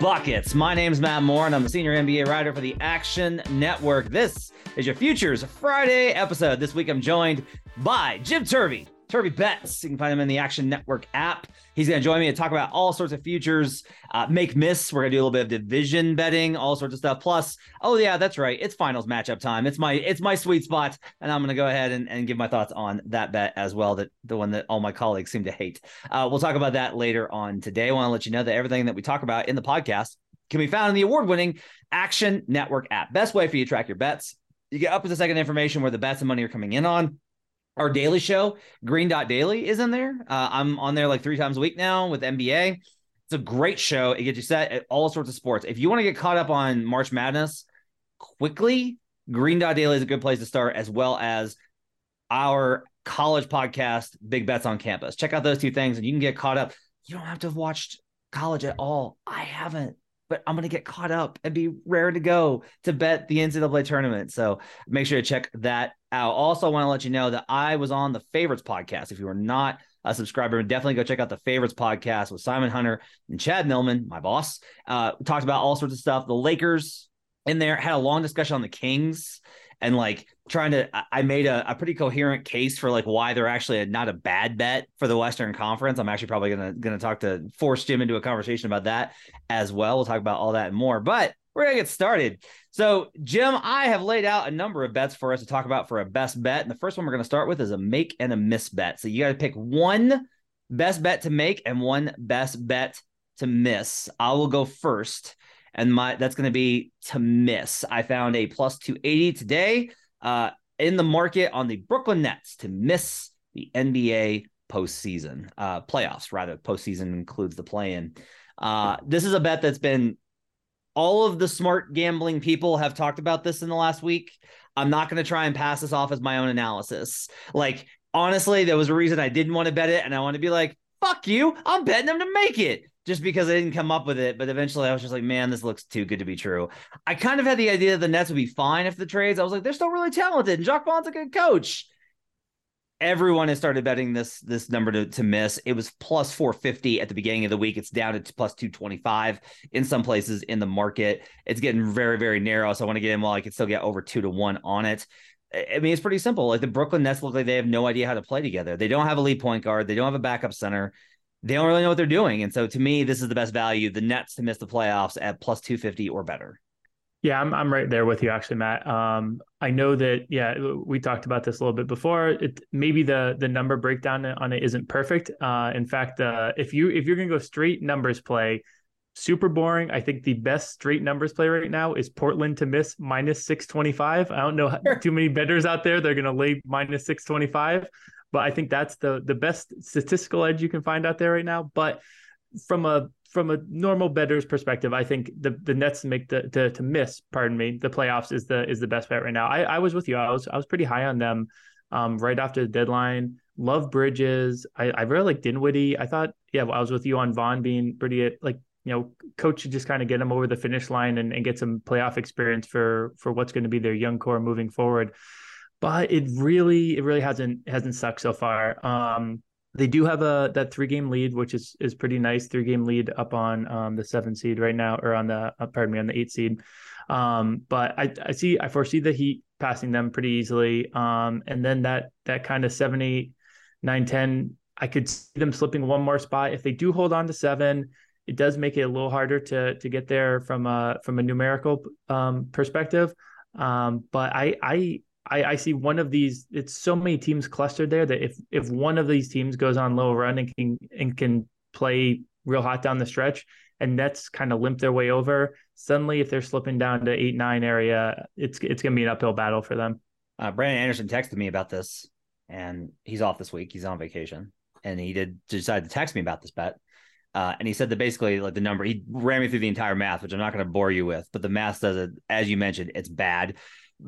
Buckets. My name's Matt Moore, and I'm the senior NBA writer for the Action Network. This is your Futures Friday episode. This week I'm joined by Jim Turvey, Turvey Bets. You can find him in the Action Network app. He's going to join me to talk about all sorts of futures, uh, make miss. We're going to do a little bit of division betting, all sorts of stuff. Plus, oh yeah, that's right, it's finals matchup time. It's my it's my sweet spot, and I'm going to go ahead and, and give my thoughts on that bet as well. That the one that all my colleagues seem to hate. Uh, we'll talk about that later on today. I want to let you know that everything that we talk about in the podcast can be found in the award-winning Action Network app. Best way for you to track your bets. You get up to the second information where the bets and money are coming in on. Our daily show, Green Dot Daily, is in there. Uh, I'm on there like three times a week now with NBA. It's a great show. It gets you set at all sorts of sports. If you want to get caught up on March Madness quickly, Green Dot Daily is a good place to start, as well as our college podcast, Big Bets on Campus. Check out those two things and you can get caught up. You don't have to have watched college at all. I haven't, but I'm going to get caught up and be rare to go to bet the NCAA tournament. So make sure to check that out. Also, I want to let you know that I was on the Favorites podcast. If you are not a subscriber, definitely go check out the Favorites podcast with Simon Hunter and Chad Millman, my boss. Uh, talked about all sorts of stuff. The Lakers in there had a long discussion on the Kings and like trying to i made a, a, pretty coherent case for like why they're actually a, not a bad bet for the western conference. I'm actually probably gonna gonna talk to force jim into a conversation about that as well. We'll talk about all that and more but we're gonna get started. So jim i have laid out a number of bets for us to talk about for a best bet and the first one we're gonna start with is a make and a miss bet. So you gotta pick one best bet to make and one best bet to miss. I will go first and my that's going to be to miss. I found a plus 280 today uh, in the market on the Brooklyn Nets to miss the NBA postseason uh, playoffs. Rather, postseason includes the play-in. Uh, this is a bet that's been all of the smart gambling people have talked about this in the last week. I'm not going to try and pass this off as my own analysis. Like honestly, there was a reason I didn't want to bet it, and I want to be like, "Fuck you! I'm betting them to make it." Just because I didn't come up with it. But eventually I was just like, man, this looks too good to be true. I kind of had the idea that the Nets would be fine if the trades. I was like, they're still really talented. And Jacque Vaughn's a good coach. Everyone has started betting this this number to, to miss. It was plus 450 at the beginning of the week. It's down to plus 225 in some places in the market. It's getting very, very narrow. So I want to get in while I can still get over two to one on it. I mean, it's pretty simple. Like the Brooklyn Nets look like they have no idea how to play together. They don't have a lead point guard. They don't have a backup center they don't really know what they're doing. And so to me, this is the best value. The Nets to miss the playoffs at plus 250 or better. Yeah, I'm I'm right there with you actually, Matt. Um, I know that yeah, we talked about this a little bit before. It maybe the the number breakdown on it isn't perfect. Uh, in fact, uh, if you if you're gonna go straight numbers play, super boring. I think the best straight numbers play right now is Portland to miss minus 625. I don't know too many betters out there. They're gonna lay minus 625 but I think that's the the best statistical edge you can find out there right now. But from a from a normal bettor's perspective, I think the the Nets make the to, to miss, pardon me, the playoffs is the is the best bet right now. I, I was with you. I was I was pretty high on them um, right after the deadline. Love Bridges. I, I really like Dinwiddie. I thought, yeah, well, I was with you on Vaughn being pretty like you know, coach should just kind of get them over the finish line and, and get some playoff experience for for what's going to be their young core moving forward. But it really, it really hasn't hasn't sucked so far. Um, they do have a that three game lead, which is is pretty nice. Three game lead up on um, the seven seed right now, or on the uh, pardon me on the eight seed. Um, but I I see I foresee the Heat passing them pretty easily. Um, and then that that kind of seven eight nine ten, I could see them slipping one more spot if they do hold on to seven. It does make it a little harder to to get there from a from a numerical um, perspective. Um, but I I I, I see one of these. It's so many teams clustered there that if if one of these teams goes on low run and can and can play real hot down the stretch, and Nets kind of limp their way over, suddenly if they're slipping down to eight nine area, it's it's going to be an uphill battle for them. Uh, Brandon Anderson texted me about this, and he's off this week. He's on vacation, and he did decide to text me about this bet. Uh, and he said that basically, like the number, he ran me through the entire math, which I'm not going to bore you with, but the math does it, as you mentioned, it's bad.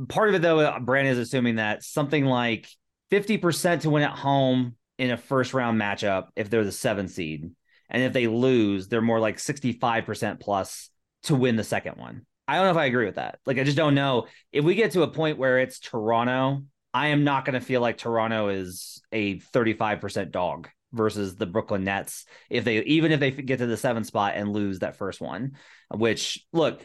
Part of it, though, uh, Brandon is assuming that something like 50% to win at home in a first round matchup if they're the seven seed. And if they lose, they're more like 65% plus to win the second one. I don't know if I agree with that. Like, I just don't know. If we get to a point where it's Toronto, I am not going to feel like Toronto is a 35% dog versus the Brooklyn Nets if they even if they get to the seventh spot and lose that first one. Which look,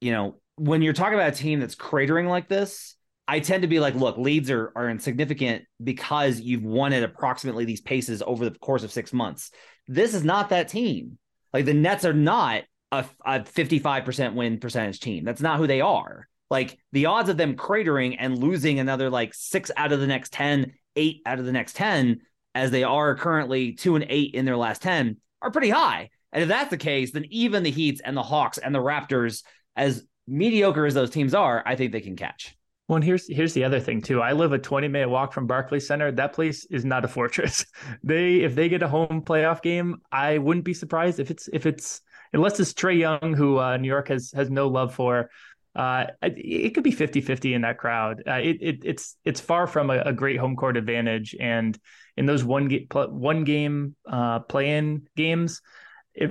you know, when you're talking about a team that's cratering like this, I tend to be like, look, leads are are insignificant because you've won at approximately these paces over the course of six months. This is not that team. Like the Nets are not a, a 55% win percentage team. That's not who they are. Like the odds of them cratering and losing another like six out of the next 10, eight out of the next 10, as they are currently two and eight in their last 10, are pretty high. And if that's the case, then even the Heats and the Hawks and the Raptors, as mediocre as those teams are, I think they can catch. Well, and here's here's the other thing too. I live a 20 minute walk from Barclays Center. That place is not a fortress. They if they get a home playoff game, I wouldn't be surprised if it's if it's unless it's Trae Young, who uh, New York has has no love for. Uh, it could be 50-50 in that crowd. Uh, it, it, it's it's far from a, a, great home court advantage, and in those one game one game uh, play in games,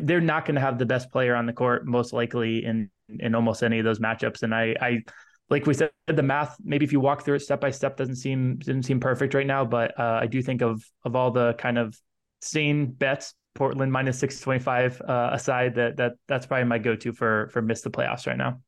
they're not going to have the best player on the court, most likely in in almost any of those matchups. And I, I like we said, the math. Maybe if you walk through it step by step, doesn't seem doesn't seem perfect right now. But uh, I do think of of all the kind of sane bets, Portland minus six twenty five uh, aside, that that that's probably my go to for for miss the playoffs right now.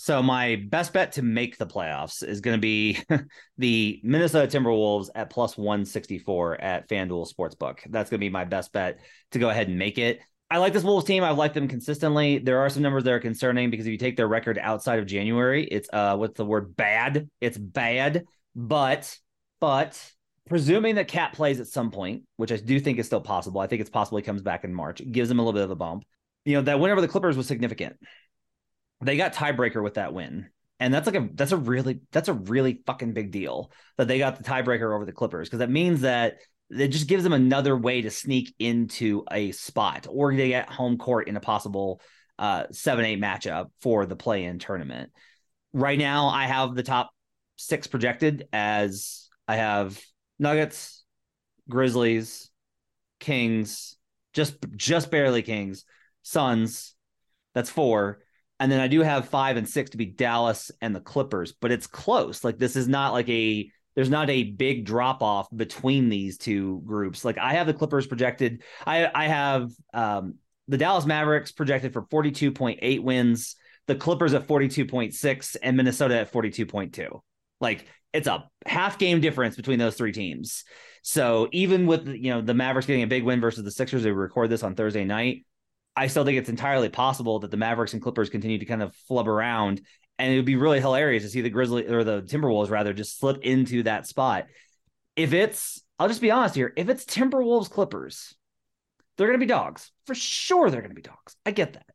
So my best bet to make the playoffs is going to be the Minnesota Timberwolves at plus 164 at FanDuel Sportsbook. That's going to be my best bet to go ahead and make it. I like this Wolves team. I've liked them consistently. There are some numbers that are concerning because if you take their record outside of January, it's uh what's the word bad? It's bad. But but presuming that KAT plays at some point, which I do think is still possible. I think it's possible he comes back in March. It gives them a little bit of a bump. You know, that win over the Clippers was significant. They got tiebreaker with that win. And that's like a that's a really that's a really fucking big deal that they got the tiebreaker over the Clippers because that means that it just gives them another way to sneak into a spot or they get home court in a possible uh, seven eight matchup for the play in tournament. Right now, I have the top six projected as I have Nuggets, Grizzlies, Kings, just just barely Kings, Suns. That's four. And then I do have five and six to be Dallas and the Clippers, but it's close. Like this is not like a there's not a big drop off between these two groups. Like I have the Clippers projected. I I have um, the Dallas Mavericks projected for 42.8 wins, the Clippers at 42.6, and Minnesota at 42.2. Like it's a half game difference between those three teams. So even with you know the Mavericks getting a big win versus the Sixers, they record this on Thursday night. I still think it's entirely possible that the Mavericks and Clippers continue to kind of flub around and it would be really hilarious to see the Grizzly or the Timberwolves rather just slip into that spot. If it's, I'll just be honest here, if it's Timberwolves Clippers, they're going to be dogs for sure. They're going to be dogs. I get that,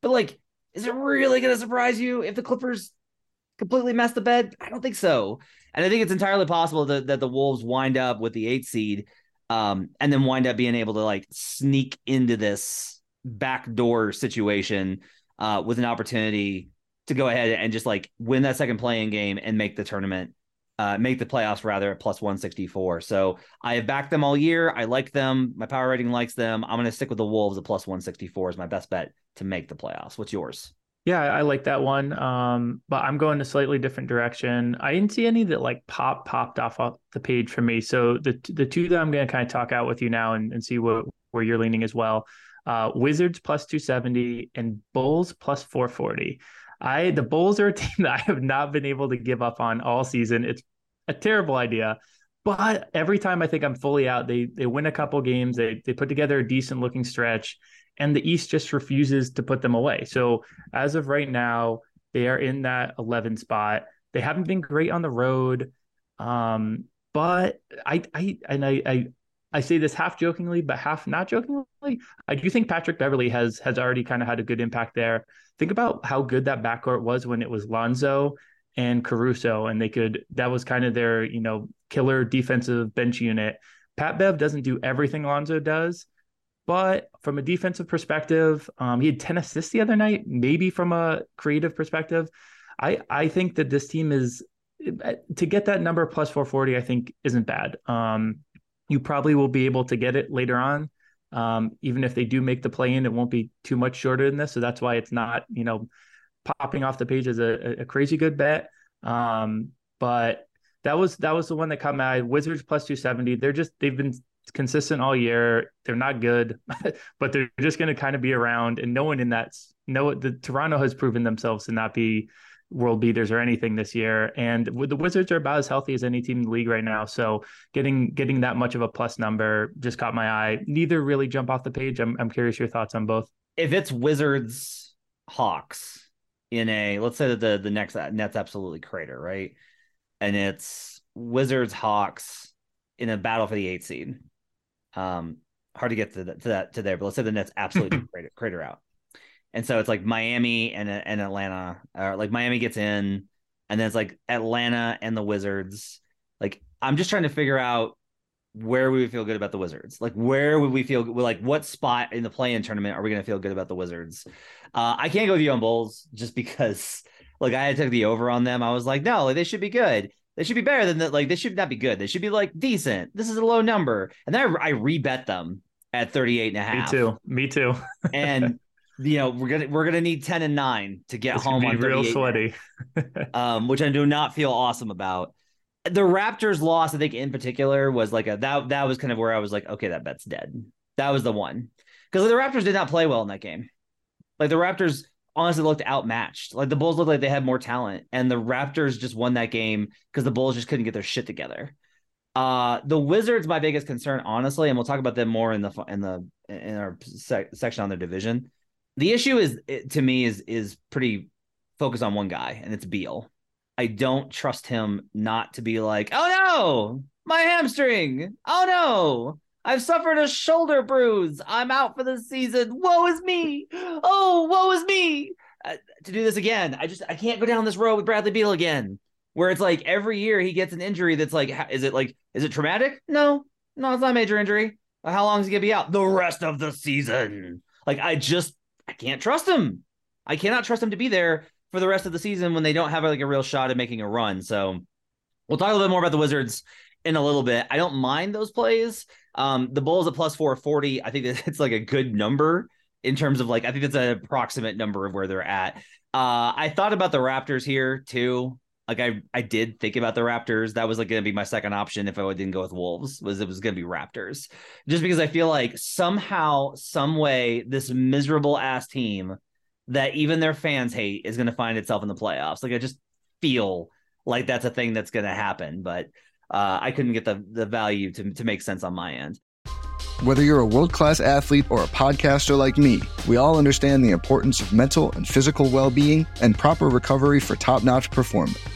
but like, is it really going to surprise you if the Clippers completely mess the bed? I don't think so. And I think it's entirely possible that, that the Wolves wind up with the eight seed, um, and then wind up being able to like sneak into this backdoor situation uh, with an opportunity to go ahead and just like win that second playing game and make the tournament, uh, make the playoffs rather at plus 164. So I have backed them all year. I like them. My power rating likes them. I'm going to stick with the Wolves at plus 164 is my best bet to make the playoffs. What's yours? Yeah, I like that one. Um, but I'm going a slightly different direction. I didn't see any that like pop popped off the page for me. So the the two that I'm going to kind of talk out with you now and, and see what where you're leaning as well. Uh, Wizards plus 270 and Bulls plus 440. I the Bulls are a team that I have not been able to give up on all season. It's a terrible idea, but every time I think I'm fully out, they they win a couple games. They they put together a decent looking stretch and the East just refuses to put them away. So as of right now, they are in that 11 spot. They haven't been great on the road, um, but I, I, and I, I, I say this half jokingly, but half not jokingly. I do think Patrick Beverley has has already kind of had a good impact there. Think about how good that backcourt was when it was Lonzo and Caruso, and they could that was kind of their you know killer defensive bench unit. Pat Bev doesn't do everything Lonzo does, but from a defensive perspective, um, he had 10 assists the other night. Maybe from a creative perspective, I, I think that this team is to get that number plus 440, I think isn't bad. Um, you probably will be able to get it later on. Um, even if they do make the play in, it won't be too much shorter than this. So that's why it's not, you know, popping off the page as a, a crazy good bet. Um, but that was that was the one that caught my eye. Wizards plus 270. They're just they've been consistent all year. They're not good, but they're just going to kind of be around. And no one in that, no, the Toronto has proven themselves to not be world beaters or anything this year. And the Wizards are about as healthy as any team in the league right now. So getting getting that much of a plus number just caught my eye. Neither really jump off the page. I'm I'm curious your thoughts on both. If it's Wizards Hawks in a let's say that the the next net's absolutely crater, right? And it's Wizards Hawks in a battle for the eight seed. Um, hard to get to, the, to that to there, but let's say the Nets absolutely crater, crater out, and so it's like Miami and and Atlanta, or like Miami gets in, and then it's like Atlanta and the Wizards. Like I'm just trying to figure out where we would feel good about the Wizards. Like where would we feel like what spot in the play-in tournament are we going to feel good about the Wizards? Uh, I can't go with you on Bulls just because like I took the over on them. I was like, no, like, they should be good. They should be better than that. Like they should not be good. They should be like decent. This is a low number. And then I, I rebet them at 38 and a half. Me too. Me too. and you know, we're gonna we're gonna need 10 and 9 to get it's home on real sweaty. um, which I do not feel awesome about. The Raptors loss, I think in particular, was like a that that was kind of where I was like, okay, that bet's dead. That was the one. Because the Raptors did not play well in that game. Like the Raptors honestly looked outmatched. Like the Bulls looked like they had more talent, and the Raptors just won that game because the Bulls just couldn't get their shit together. Uh, the Wizards, my biggest concern, honestly, and we'll talk about them more in the in the in our sec- section on their division. The issue is to me is is pretty focused on one guy, and it's Beal. I don't trust him not to be like, oh no, my hamstring. Oh no, I've suffered a shoulder bruise. I'm out for the season. Woe is me. Oh, woe is me. Uh, to do this again, I just I can't go down this road with Bradley Beal again. Where it's like every year he gets an injury that's like, is it like, is it traumatic? No, no, it's not a major injury. How long is he gonna be out? The rest of the season. Like I just I can't trust him. I cannot trust him to be there for the rest of the season when they don't have like a real shot at making a run. So we'll talk a little bit more about the Wizards in a little bit. I don't mind those plays. Um, the Bulls at plus 440, I think it's like a good number in terms of like, I think it's an approximate number of where they're at. Uh, I thought about the Raptors here too. Like I, I did think about the Raptors. That was like going to be my second option if I didn't go with Wolves. Was it was going to be Raptors, just because I feel like somehow, some way, this miserable ass team that even their fans hate is going to find itself in the playoffs. Like I just feel like that's a thing that's going to happen. But uh, I couldn't get the the value to to make sense on my end. Whether you're a world class athlete or a podcaster like me, we all understand the importance of mental and physical well being and proper recovery for top notch performance.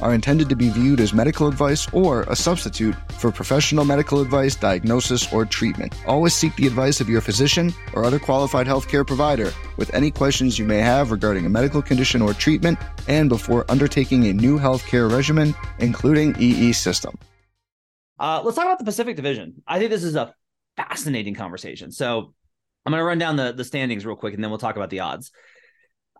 are intended to be viewed as medical advice or a substitute for professional medical advice, diagnosis, or treatment. Always seek the advice of your physician or other qualified healthcare provider with any questions you may have regarding a medical condition or treatment and before undertaking a new healthcare regimen, including EE system. Uh, let's talk about the Pacific Division. I think this is a fascinating conversation. So I'm going to run down the, the standings real quick and then we'll talk about the odds.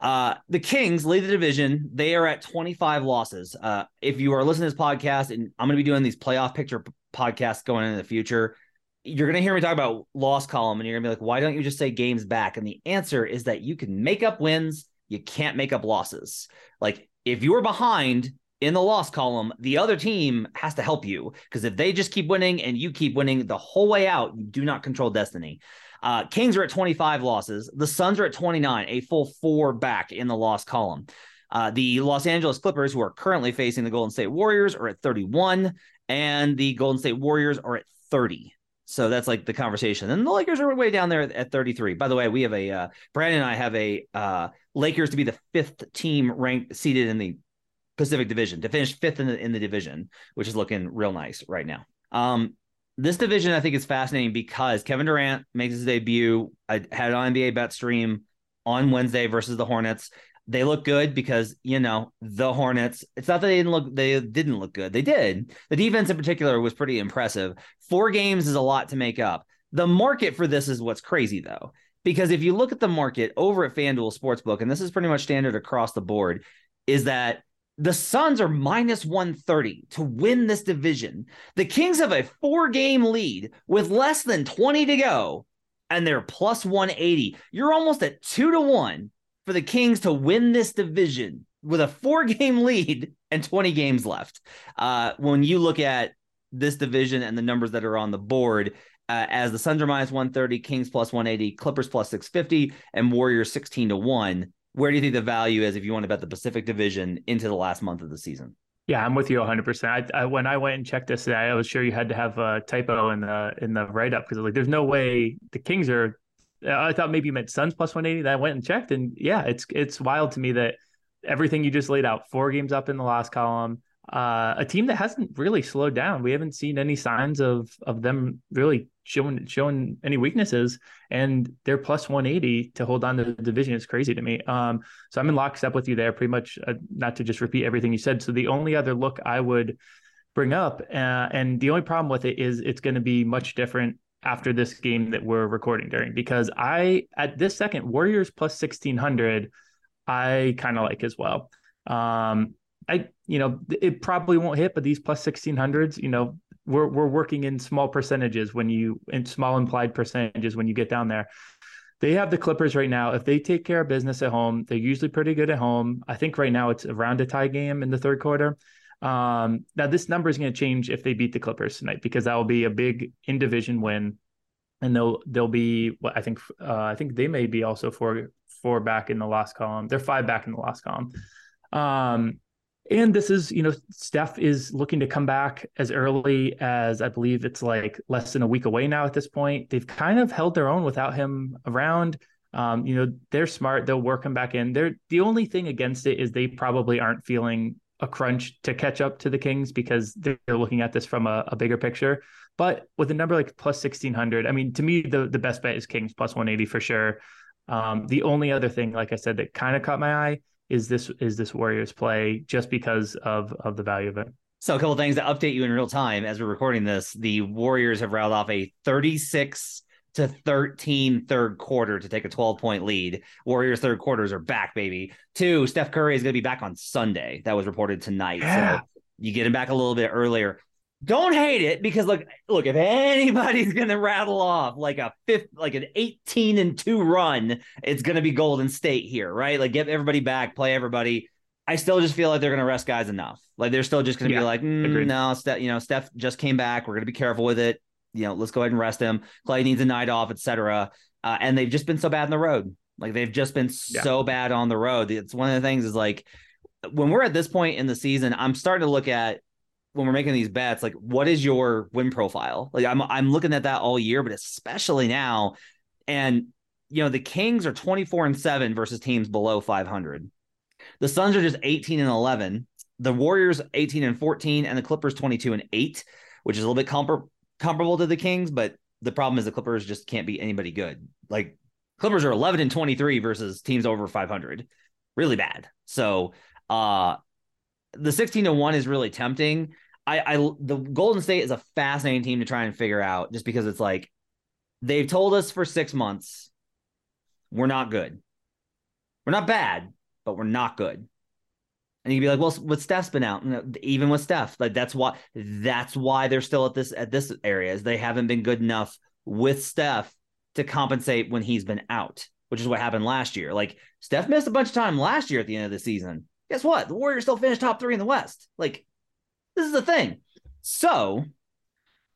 Uh, the Kings lead the division. They are at 25 losses. Uh, if you are listening to this podcast, and I'm going to be doing these playoff picture podcasts going in the future, you're going to hear me talk about loss column, and you're going to be like, why don't you just say games back? And the answer is that you can make up wins, you can't make up losses. Like if you're behind in the loss column, the other team has to help you because if they just keep winning and you keep winning the whole way out, you do not control destiny. Uh, Kings are at 25 losses. The Suns are at 29, a full four back in the loss column. Uh, the Los Angeles Clippers, who are currently facing the Golden State Warriors, are at 31, and the Golden State Warriors are at 30. So that's like the conversation. And the Lakers are way down there at 33. By the way, we have a uh, Brandon and I have a uh, Lakers to be the fifth team ranked seated in the Pacific Division to finish fifth in the in the division, which is looking real nice right now. Um, this division I think is fascinating because Kevin Durant makes his debut. I had on NBA bet stream on Wednesday versus the Hornets. They look good because you know the Hornets. It's not that they didn't look they didn't look good. They did. The defense in particular was pretty impressive. Four games is a lot to make up. The market for this is what's crazy though. Because if you look at the market over at FanDuel Sportsbook, and this is pretty much standard across the board, is that the Suns are minus 130 to win this division. The Kings have a four game lead with less than 20 to go, and they're plus 180. You're almost at two to one for the Kings to win this division with a four game lead and 20 games left. Uh, when you look at this division and the numbers that are on the board, uh, as the Suns are minus 130, Kings plus 180, Clippers plus 650, and Warriors 16 to 1 where do you think the value is if you want to bet the Pacific Division into the last month of the season? Yeah, I'm with you 100. percent I, I, when I went and checked this today, I was sure you had to have a typo in the in the write up because like, there's no way the Kings are. I thought maybe you meant Suns plus 180. That I went and checked, and yeah, it's it's wild to me that everything you just laid out, four games up in the last column, uh, a team that hasn't really slowed down. We haven't seen any signs of of them really showing showing any weaknesses, and they're plus 180 to hold on to the division. is crazy to me. Um, so I'm in lockstep with you there, pretty much. Uh, not to just repeat everything you said. So the only other look I would bring up, uh, and the only problem with it is it's going to be much different after this game that we're recording during because I at this second Warriors plus 1600 I kind of like as well. Um, I, you know, it probably won't hit, but these plus 1600s, you know, we're, we're working in small percentages when you, in small implied percentages when you get down there. They have the Clippers right now. If they take care of business at home, they're usually pretty good at home. I think right now it's around a tie game in the third quarter. Um, now this number is going to change if they beat the Clippers tonight because that will be a big in division win, and they'll they'll be I think uh, I think they may be also four four back in the last column. They're five back in the last column. Um, and this is, you know, Steph is looking to come back as early as I believe it's like less than a week away now at this point. They've kind of held their own without him around. Um, you know, they're smart. They'll work him back in. They're the only thing against it is they probably aren't feeling a crunch to catch up to the Kings because they're looking at this from a, a bigger picture. But with a number like plus 1600, I mean, to me, the, the best bet is Kings plus 180 for sure. Um, the only other thing, like I said, that kind of caught my eye is this is this Warriors play just because of of the value of it. So a couple things to update you in real time as we're recording this. The Warriors have rattled off a 36 to 13 third quarter to take a 12 point lead. Warriors third quarters are back, baby. Two, Steph Curry is going to be back on Sunday. That was reported tonight. Yeah. So you get him back a little bit earlier don't hate it because look, look, if anybody's gonna rattle off like a fifth, like an 18 and 2 run, it's gonna be Golden State here, right? Like get everybody back, play everybody. I still just feel like they're gonna rest guys enough. Like they're still just gonna yeah, be like, mm, no, Steph, you know, Steph just came back. We're gonna be careful with it. You know, let's go ahead and rest him. Clay needs a night off, etc. Uh, and they've just been so bad on the road. Like they've just been yeah. so bad on the road. It's one of the things is like when we're at this point in the season, I'm starting to look at when we're making these bets, like what is your win profile? Like I'm I'm looking at that all year, but especially now. And you know, the Kings are 24 and 7 versus teams below 500. The Suns are just 18 and 11. The Warriors 18 and 14 and the Clippers 22 and 8, which is a little bit compar- comparable to the Kings, but the problem is the Clippers just can't beat anybody good. Like Clippers are 11 and 23 versus teams over 500. Really bad. So, uh the 16 to 1 is really tempting. I I the Golden State is a fascinating team to try and figure out just because it's like they've told us for 6 months we're not good. We're not bad, but we're not good. And you'd be like, well, with Steph's been out, even with Steph, like that's why that's why they're still at this at this area is they haven't been good enough with Steph to compensate when he's been out, which is what happened last year. Like Steph missed a bunch of time last year at the end of the season. Guess what? The Warriors still finished top three in the West. Like this is the thing. So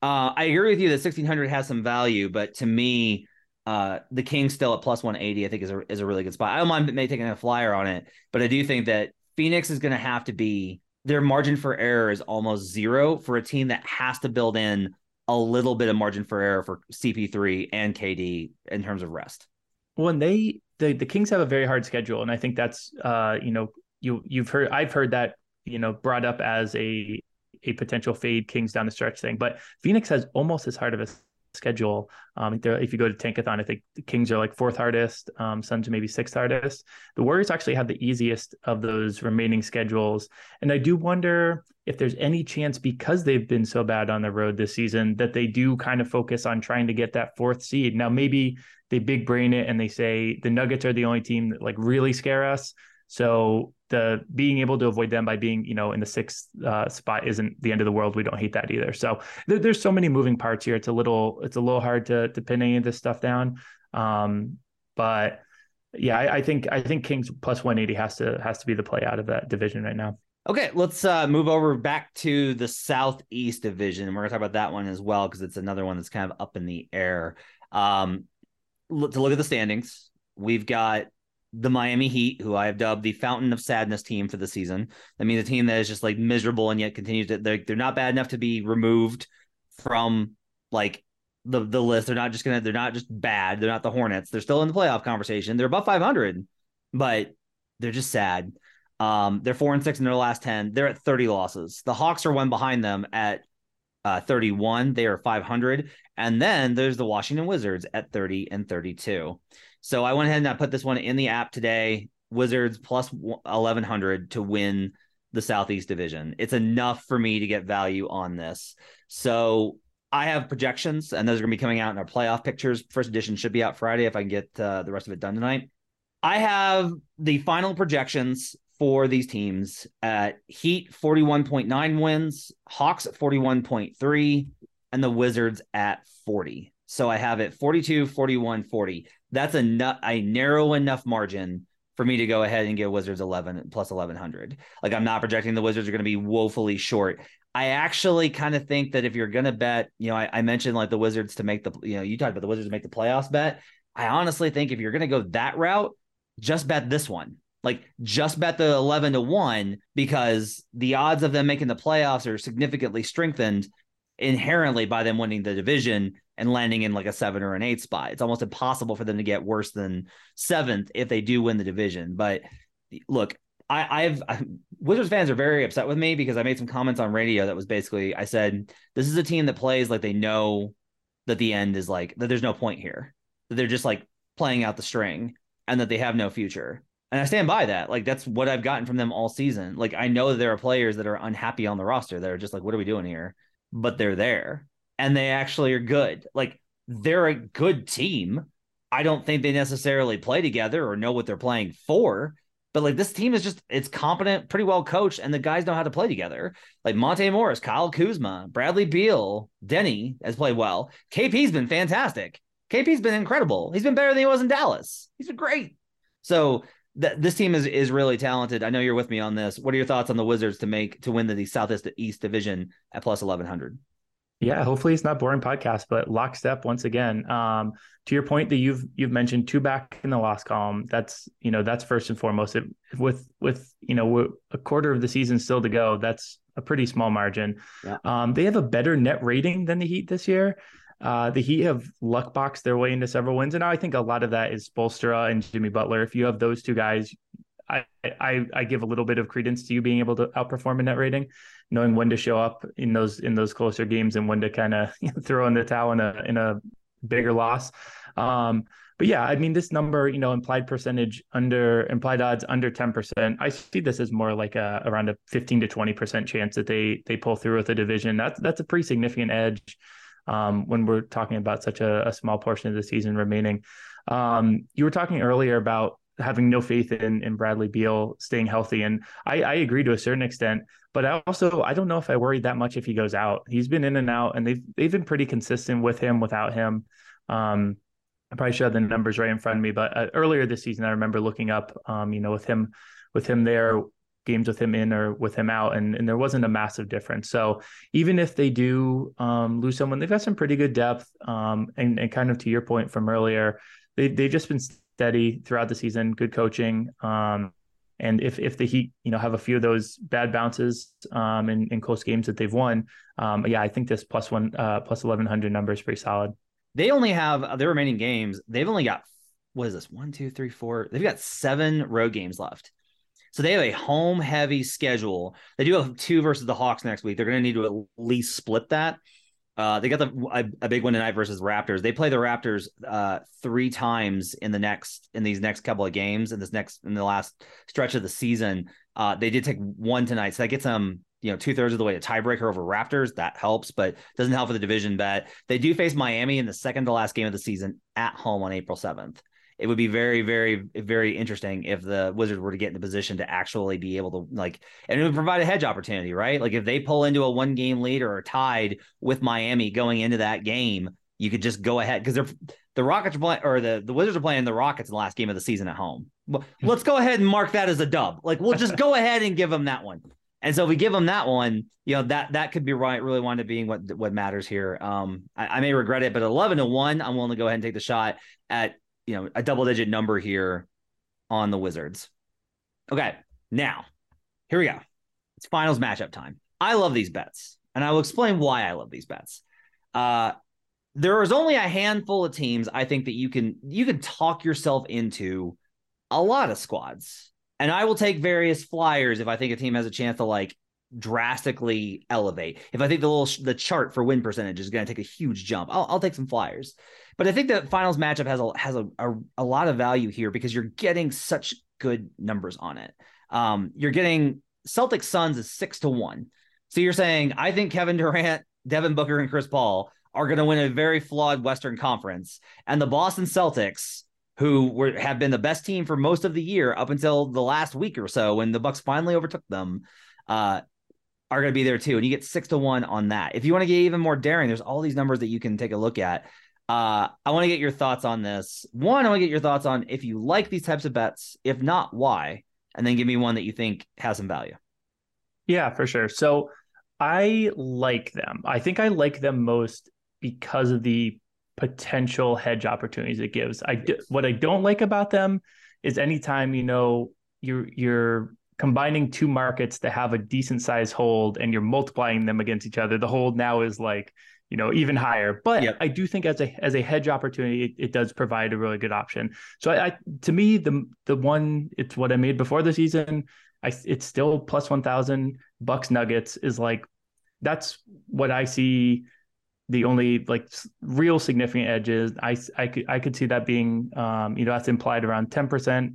uh, I agree with you that 1600 has some value, but to me, uh, the Kings still at plus 180, I think is a, is a really good spot. I don't mind maybe taking a flyer on it, but I do think that Phoenix is going to have to be their margin for error is almost zero for a team that has to build in a little bit of margin for error for CP3 and KD in terms of rest. When they the, the Kings have a very hard schedule, and I think that's uh you know you you've heard I've heard that you know brought up as a a potential fade Kings down the stretch thing, but Phoenix has almost as hard of a schedule. Um, if you go to Tankathon, I think the Kings are like fourth hardest, um, Suns are maybe sixth hardest. The Warriors actually have the easiest of those remaining schedules, and I do wonder if there's any chance because they've been so bad on the road this season that they do kind of focus on trying to get that fourth seed. Now maybe they big brain it and they say the Nuggets are the only team that like really scare us. So the being able to avoid them by being you know in the sixth uh, spot isn't the end of the world. We don't hate that either. So there, there's so many moving parts here. It's a little it's a little hard to to pin any of this stuff down. Um, but yeah, I, I, think I think Kings plus 180 has to has to be the play out of that division right now. Okay, let's uh, move over back to the Southeast division. We're gonna talk about that one as well because it's another one that's kind of up in the air. Um, to look at the standings, we've got the Miami Heat, who I have dubbed the fountain of sadness team for the season. That means a team that is just like miserable and yet continues to they're, they're not bad enough to be removed from like the the list. They're not just gonna they're not just bad. They're not the Hornets. They're still in the playoff conversation. They're above 500, but they're just sad. Um, they're four and six in their last 10. They're at 30 losses. The Hawks are one behind them at uh, 31. They are 500. And then there's the Washington Wizards at 30 and 32. So I went ahead and I put this one in the app today. Wizards plus 1100 to win the Southeast Division. It's enough for me to get value on this. So I have projections, and those are going to be coming out in our playoff pictures. First edition should be out Friday if I can get uh, the rest of it done tonight. I have the final projections for these teams at Heat 41.9 wins, Hawks at 41.3, and the Wizards at 40. So I have it 42, 41, 40 that's a, a narrow enough margin for me to go ahead and give Wizards 11 plus 1100. Like I'm not projecting the Wizards are going to be woefully short. I actually kind of think that if you're going to bet, you know, I, I, mentioned like the Wizards to make the, you know, you talked about the Wizards to make the playoffs bet. I honestly think if you're going to go that route, just bet this one. Like just bet the 11 to 1 because the odds of them making the playoffs are significantly strengthened inherently by them winning the division and landing in like a seven or an eight spot. It's almost impossible for them to get worse than seventh if they do win the division. But look, I, I've I, Wizards fans are very upset with me because I made some comments on radio that was basically I said this is a team that plays like they know that the end is like that there's no point here. That they're just like playing out the string and that they have no future. And I stand by that. Like that's what I've gotten from them all season. Like I know there are players that are unhappy on the roster that are just like, what are we doing here? But they're there and they actually are good. Like they're a good team. I don't think they necessarily play together or know what they're playing for. But like this team is just it's competent, pretty well coached, and the guys know how to play together. Like Monte Morris, Kyle Kuzma, Bradley Beal, Deni has played well. KP's been fantastic. KP's been incredible. He's been better than he was in Dallas. He's been great. So th- this team is is really talented. I know you're with me on this. What are your thoughts on the Wizards to make to win the Southeast East division at plus eleven hundred? Yeah, hopefully it's not boring podcast, but lockstep once again. Um, to your point that you've you've mentioned two back in the loss column. That's you know that's first and foremost. It, with with you know a quarter of the season still to go, that's a pretty small margin. Yeah. Um, they have a better net rating than the Heat this year. Uh, the Heat have luck boxed their way into several wins, and I think a lot of that is Spoelstra and Jimmy Butler. If you have those two guys, I, I I give a little bit of credence to you being able to outperform a net rating, knowing when to show up in those in those closer games and when to kind of throw in the towel in a in a bigger loss. Um, but yeah, I mean, this number, you know, implied percentage under implied odds under 10%. I see this as more like a around a 15 to 20% chance that they they pull through with a division. That's that's a pretty significant edge um, when we're talking about such a, a, small portion of the season remaining. Um, you were talking earlier about having no faith in in Bradley Beal staying healthy, and I, I agree to a certain extent. But I also I don't know if I worried that much if he goes out. He's been in and out, and they've they've been pretty consistent with him without him. Um, I probably should have the numbers right in front of me, but uh, earlier this season, I remember looking up, um, you know, with him, with him there, games with him in or with him out, and, and there wasn't a massive difference. So even if they do um, lose someone, they've got some pretty good depth. Um, and, and kind of to your point from earlier, they they've just been steady throughout the season, good coaching. Um, and if if the Heat, you know, have a few of those bad bounces um, in, in close games that they've won, um, yeah, I think this plus one uh, plus eleven hundred number is pretty solid. They only have their remaining games. They've only got what is this? One, two, three, four. They've got seven road games left. So they have a home heavy schedule. They do have two versus the Hawks next week. They're going to need to at least split that. Uh, they got the a, a, big one tonight versus Raptors. They play the Raptors uh, three times in the next in these next couple of games in this next in the last stretch of the season. Uh, they did take one tonight, so that gets them you know two thirds of the way to tiebreaker over Raptors. That helps, but doesn't help for the division bet. They do face Miami in the second to last game of the season at home on April seventh it would be very, very, very interesting if the Wizards were to get in the position to actually be able to like, and it would provide a hedge opportunity, right? Like if they pull into a one game lead or tied with Miami going into that game, you could just go ahead because they're the Rockets are playing or the, the Wizards are playing the Rockets in the last game of the season at home. Well, hmm. let's go ahead and mark that as a dub. Like we'll just go ahead and give them that one. And so if we give them that one, you know that that could be right, really wind up being what what matters here. Um, I, I may regret it, but eleven to one, I'm willing to go ahead and take the shot at you know a double digit number here on the Wizards. Okay, now here we go. It's finals matchup time. I love these bets, and I will explain why I love these bets. Uh, there is only a handful of teams I think that you can you can talk yourself into a lot of squads, and I will take various flyers if I think a team has a chance to like drastically elevate. If I think the little the chart for win percentage is going to take a huge jump, I'll, I'll take some flyers. But I think the finals matchup has a has a, a, a lot of value here because you're getting such good numbers on it. Um, you're getting Celtics Suns is six to one. So you're saying I think Kevin Durant, Devin Booker, and Chris Paul are going to win a very flawed Western Conference, and the Boston Celtics, who were have been the best team for most of the year up until the last week or so when the Bucks finally overtook them, uh, are going to be there too. And you get six to one on that. If you want to get even more daring, there's all these numbers that you can take a look at. Uh, I want to get your thoughts on this. One, I want to get your thoughts on if you like these types of bets. If not, why? And then give me one that you think has some value. Yeah, for sure. So I like them. I think I like them most because of the potential hedge opportunities it gives. I do, what I don't like about them is anytime you know you're you're combining two markets to have a decent size hold and you're multiplying them against each other. The hold now is like you know even higher but yep. i do think as a as a hedge opportunity it, it, does provide a really good option so I, I, to me the the one it's what i made before the season i it's still plus 1000 bucks nuggets is like that's what i see the only like real significant edges i i could i could see that being um you know that's implied around 10% uh,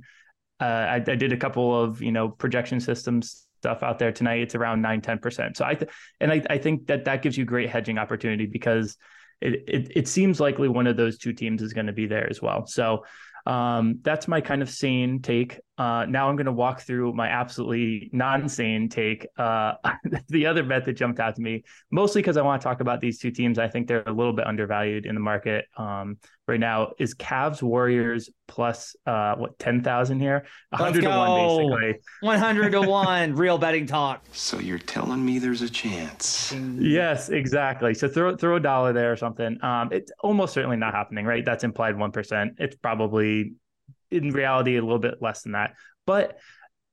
I, I did a couple of you know projection systems stuff out there tonight, it's around 9 10%. So I, th- and I, I think that that gives you great hedging opportunity because it, it, it seems likely one of those two teams is going to be there as well. So um, that's my kind of sane take. Uh, now I'm going to walk through my absolutely non-sane take. Uh, the other bet that jumped out to me, mostly because I want to talk about these two teams. I think they're a little bit undervalued in the market um, right now. Is Cavs Warriors plus uh, what ten thousand here? hundred to one, basically. One hundred to one, real betting talk. So you're telling me there's a chance? Yes, exactly. So throw throw a dollar there or something. Um, it's almost certainly not happening, right? That's implied one percent. It's probably in reality a little bit less than that. But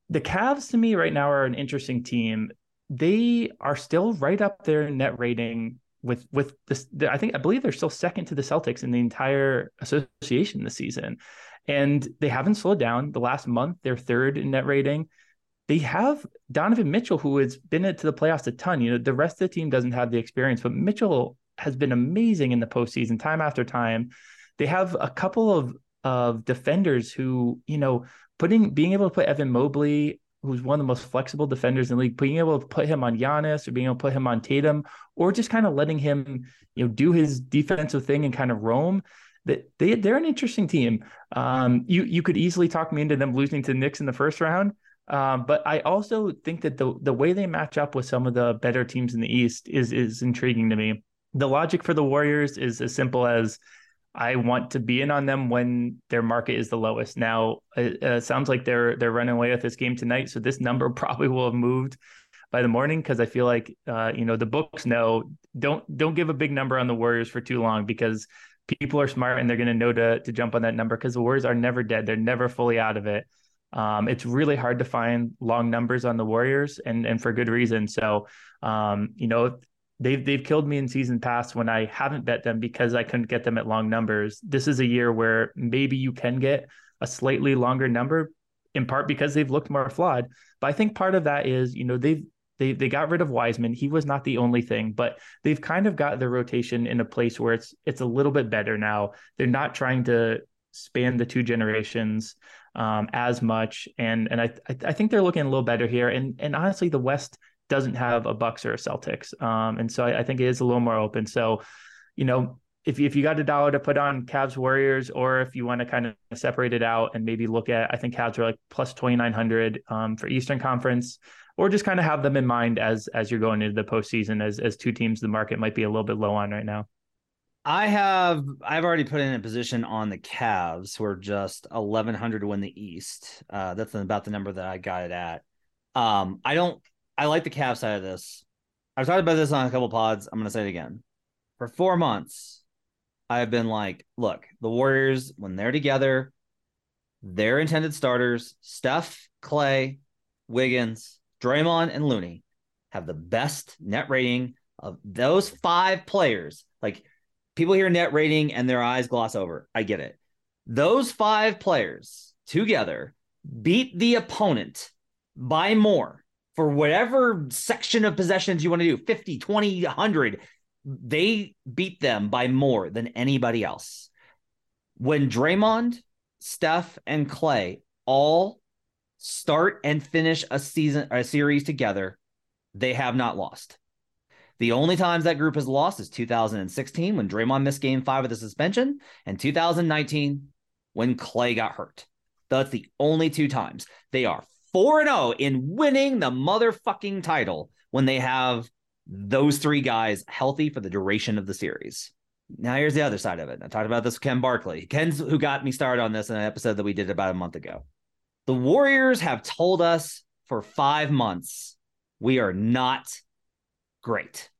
the Cavs to me right now are an interesting team. They are still right up there in net rating with with this. I think I believe they're still second to the Celtics in the entire association this season, and they haven't slowed down. The last month, they're third in net rating. They have Donovan Mitchell, who has been into the playoffs a ton. You know, the rest of the team doesn't have the experience, but Mitchell has been amazing in the postseason, time after time. They have a couple of of defenders who, you know, putting being able to put Evan Mobley, who's one of the most flexible defenders in the league, being able to put him on Giannis or being able to put him on Tatum, or just kind of letting him, you know, do his defensive thing and kind of roam. That they they're an interesting team. Um, you you could easily talk me into them losing to the Knicks in the first round. Um, but I also think that the the way they match up with some of the better teams in the East is is intriguing to me. The logic for the Warriors is as simple as I want to be in on them when their market is the lowest. Now, it uh, sounds like they're they're running away with this game tonight, so this number probably will have moved by the morning because I feel like uh, you know the books know don't don't give a big number on the Warriors for too long because people are smart and they're going to know to to jump on that number because the Warriors are never dead; they're never fully out of it. Um, it's really hard to find long numbers on the Warriors, and and for good reason. So, um, you know, they've they've killed me in season past when I haven't bet them because I couldn't get them at long numbers. This is a year where maybe you can get a slightly longer number, in part because they've looked more flawed. But I think part of that is, you know, they've they they got rid of Wiseman. He was not the only thing, but they've kind of got their rotation in a place where it's it's a little bit better now. They're not trying to span the two generations um, as much, and and I I think they're looking a little better here. And and honestly, the West doesn't have a Bucks or a Celtics. Um, and so I, I, think it is a little more open. So, you know, if if you got a dollar to put on Cavs Warriors, or if you want to kind of separate it out and maybe look at, I think Cavs are like plus twenty nine hundred um, for Eastern Conference, or just kind of have them in mind as as you're going into the postseason as as two teams the market might be a little bit low on right now. I have I've already put in a position on the Cavs who are just eleven hundred to win the East. Uh, that's about the number that I got it at. Um, I don't I like the Cavs side of this. I've talked about this on a couple pods. I'm going to say it again. For four months, I've been like, look, the Warriors, when they're together, their intended starters, Steph, Clay, Wiggins, Draymond, and Looney, have the best net rating of those five players. Like people hear net rating and their eyes gloss over. I get it. Those five players together beat the opponent by more for whatever section of possessions you want to do 50, 20, 100. They beat them by more than anybody else. When Draymond, Steph, and Clay all start and finish a season, a series together, they have not lost. The only times that group has lost is 2016 when Draymond missed game five with the suspension, and 2019 when Clay got hurt. That's the only two times. They are 4 0 in winning the motherfucking title when they have those three guys healthy for the duration of the series. Now, here's the other side of it. I talked about this with Ken Barkley. Ken's who got me started on this in an episode that we did about a month ago. The Warriors have told us for five months we are not great.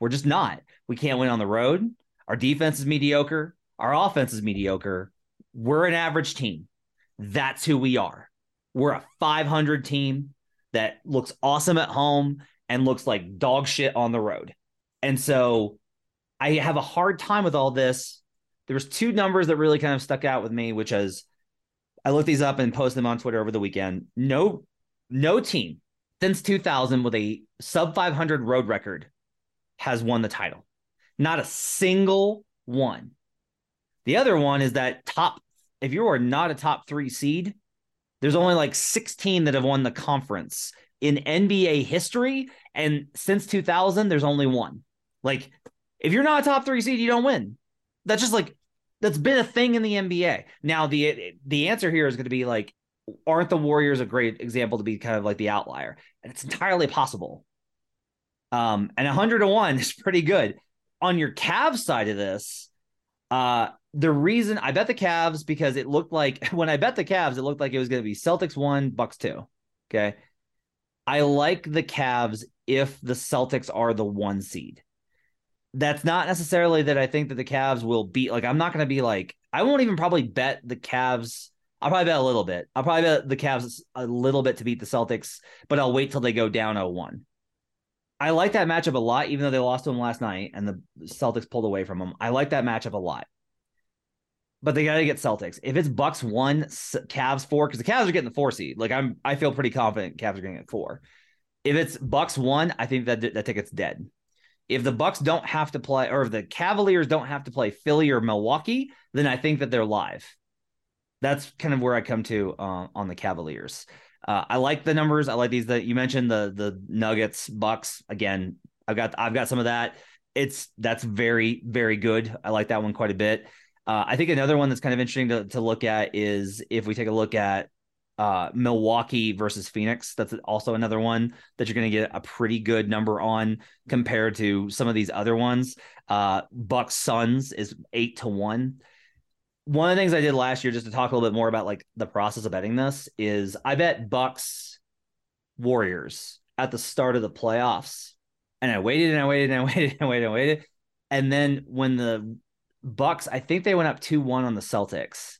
We're just not. We can't win on the road. Our defense is mediocre. Our offense is mediocre. We're an average team. That's who we are. We're a 500 team that looks awesome at home and looks like dog shit on the road. And so I have a hard time with all this. There was two numbers that really kind of stuck out with me, which is I looked these up and posted them on Twitter over the weekend. No, no team since 2000 with a sub 500 road record has won the title. Not a single one. The other one is that top, if you are not a top three seed, there's only like 16 that have won the conference in NBA history. And since 2000, there's only one. Like, if you're not a top three seed, you don't win. That's just like, that's been a thing in the NBA. Now, the the answer here is going to be like, aren't the Warriors a great example to be kind of like the outlier? And it's entirely possible. Um, and 100 to 1 is pretty good. On your Cavs side of this, uh, the reason I bet the Cavs because it looked like when I bet the Cavs, it looked like it was going to be Celtics one, Bucks two. Okay. I like the Cavs if the Celtics are the one seed. That's not necessarily that I think that the Cavs will beat. Like, I'm not going to be like, I won't even probably bet the Cavs. I'll probably bet a little bit. I'll probably bet the Cavs a little bit to beat the Celtics, but I'll wait till they go down 0 1. I like that matchup a lot, even though they lost to them last night and the Celtics pulled away from them. I like that matchup a lot. But they got to get Celtics. If it's Bucks one, Cavs four, because the Cavs are getting the four seed. Like I'm, I feel pretty confident Cavs are getting get four. If it's Bucks one, I think that that ticket's dead. If the Bucks don't have to play, or if the Cavaliers don't have to play Philly or Milwaukee, then I think that they're live. That's kind of where I come to uh, on the Cavaliers. Uh, I like the numbers. I like these that you mentioned the the Nuggets, Bucks. Again, I've got I've got some of that. It's that's very very good. I like that one quite a bit. Uh, I think another one that's kind of interesting to, to look at is if we take a look at uh, Milwaukee versus Phoenix. That's also another one that you're going to get a pretty good number on compared to some of these other ones. Uh, Bucks Suns is eight to one one of the things I did last year, just to talk a little bit more about like the process of betting this, is I bet Bucks Warriors at the start of the playoffs, and I waited and I waited and I waited and I waited and waited, and then when the Bucks, I think they went up two one on the Celtics.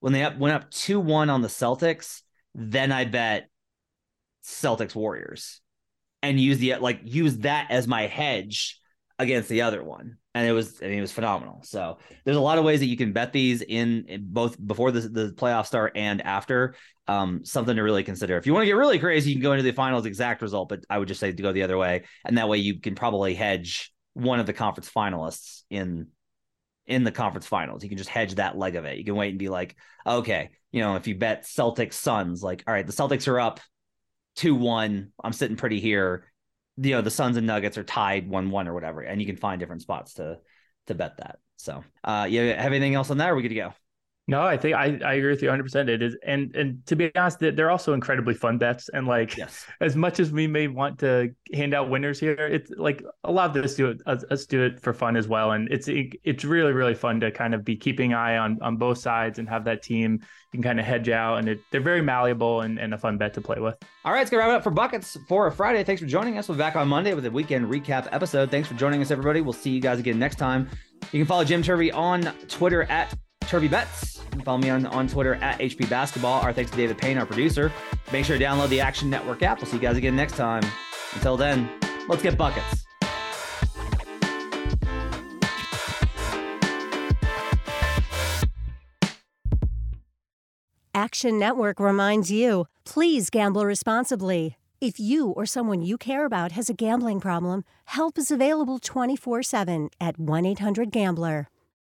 When they up, went up two one on the Celtics, then I bet Celtics Warriors, and use the like use that as my hedge against the other one and it was I mean it was phenomenal. So there's a lot of ways that you can bet these in, in both before the the playoff start and after. Um, something to really consider. If you want to get really crazy, you can go into the finals exact result, but I would just say to go the other way, and that way you can probably hedge one of the conference finalists in in the conference finals. You can just hedge that leg of it. You can wait and be like, okay, you know, if you bet Celtics Suns, like, all right, the Celtics are up two one. I'm sitting pretty here you know the Suns and Nuggets are tied one one or whatever, and you can find different spots to to bet that. So, uh, you have anything else on that? Or are we good to go? No, I think I, I agree with you 100. percent It is, and and to be honest, they're also incredibly fun bets. And like, yes. as much as we may want to hand out winners here, it's like a lot of this do it us, us do it for fun as well. And it's it, it's really really fun to kind of be keeping eye on on both sides and have that team you can kind of hedge out. And it, they're very malleable and, and a fun bet to play with. All right, let's get wrap it up for buckets for a Friday. Thanks for joining us. We'll be back on Monday with a weekend recap episode. Thanks for joining us, everybody. We'll see you guys again next time. You can follow Jim Turvey on Twitter at Turvey Bets. Follow me on, on Twitter at HP Basketball. Our thanks to David Payne, our producer. Make sure to download the Action Network app. We'll see you guys again next time. Until then, let's get buckets. Action Network reminds you please gamble responsibly. If you or someone you care about has a gambling problem, help is available 24 7 at 1 800 Gambler.